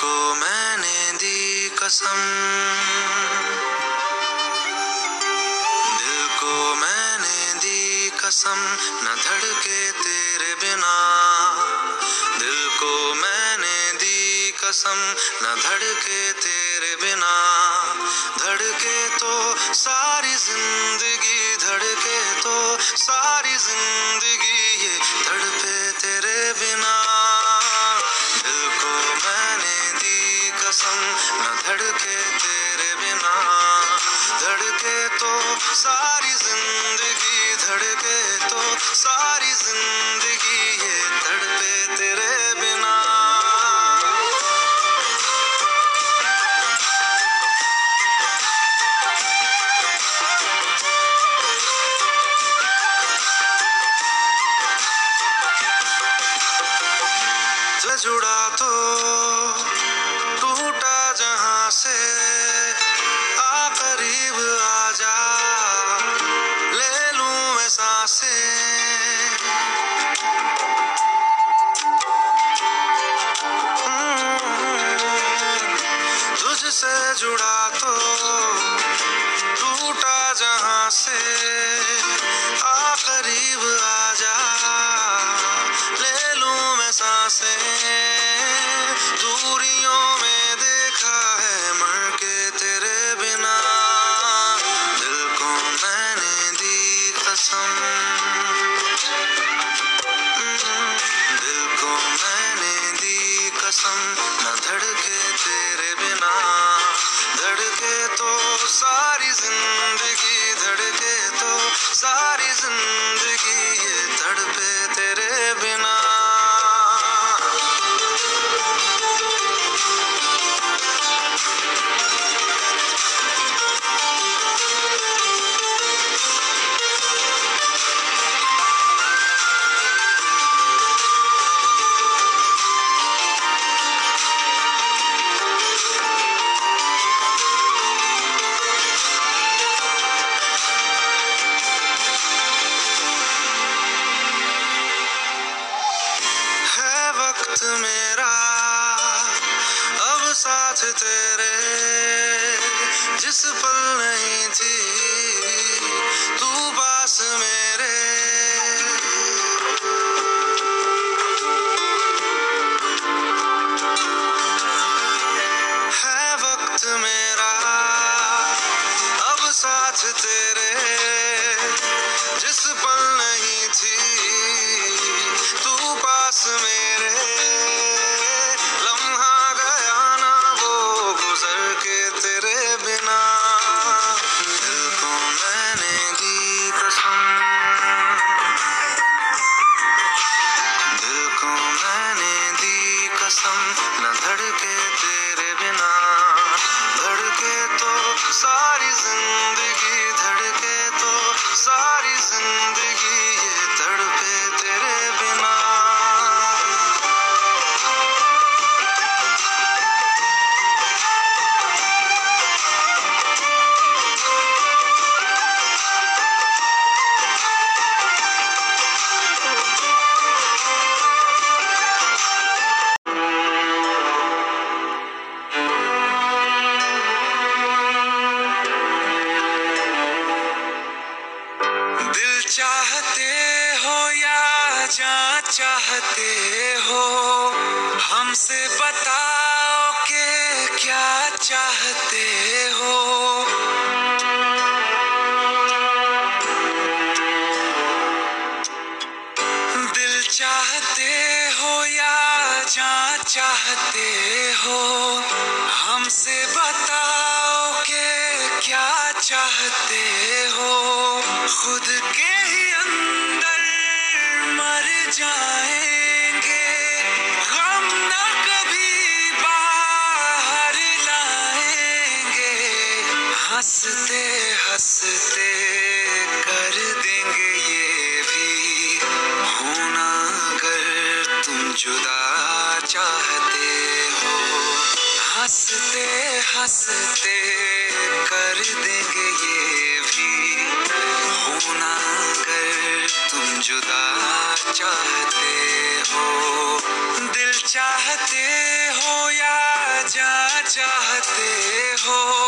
को मैंने दी कसम। दिल को मैंने दी कसम, न धड़के तेरे बिना। दिल को मैंने दी कसम, न धड़के तेरे बिना। धड़के तो सा fazer. Durinho se te come चाहते हो, हमसे बताओ के क्या चाहते हो। दिल चाहते हो या जान चाहते हो, हमसे बताओ के क्या चाहते हो। खुद के ही अंदर मर जाए। हँसते हँसते कर देंगे ये भी। होना अगर तुम जुदा चाहते हो। हँसते हँसते कर देंगे ये भी। होना अगर तुम जुदा चाहते हो। दिल चाहते हो या जा चाहते हो।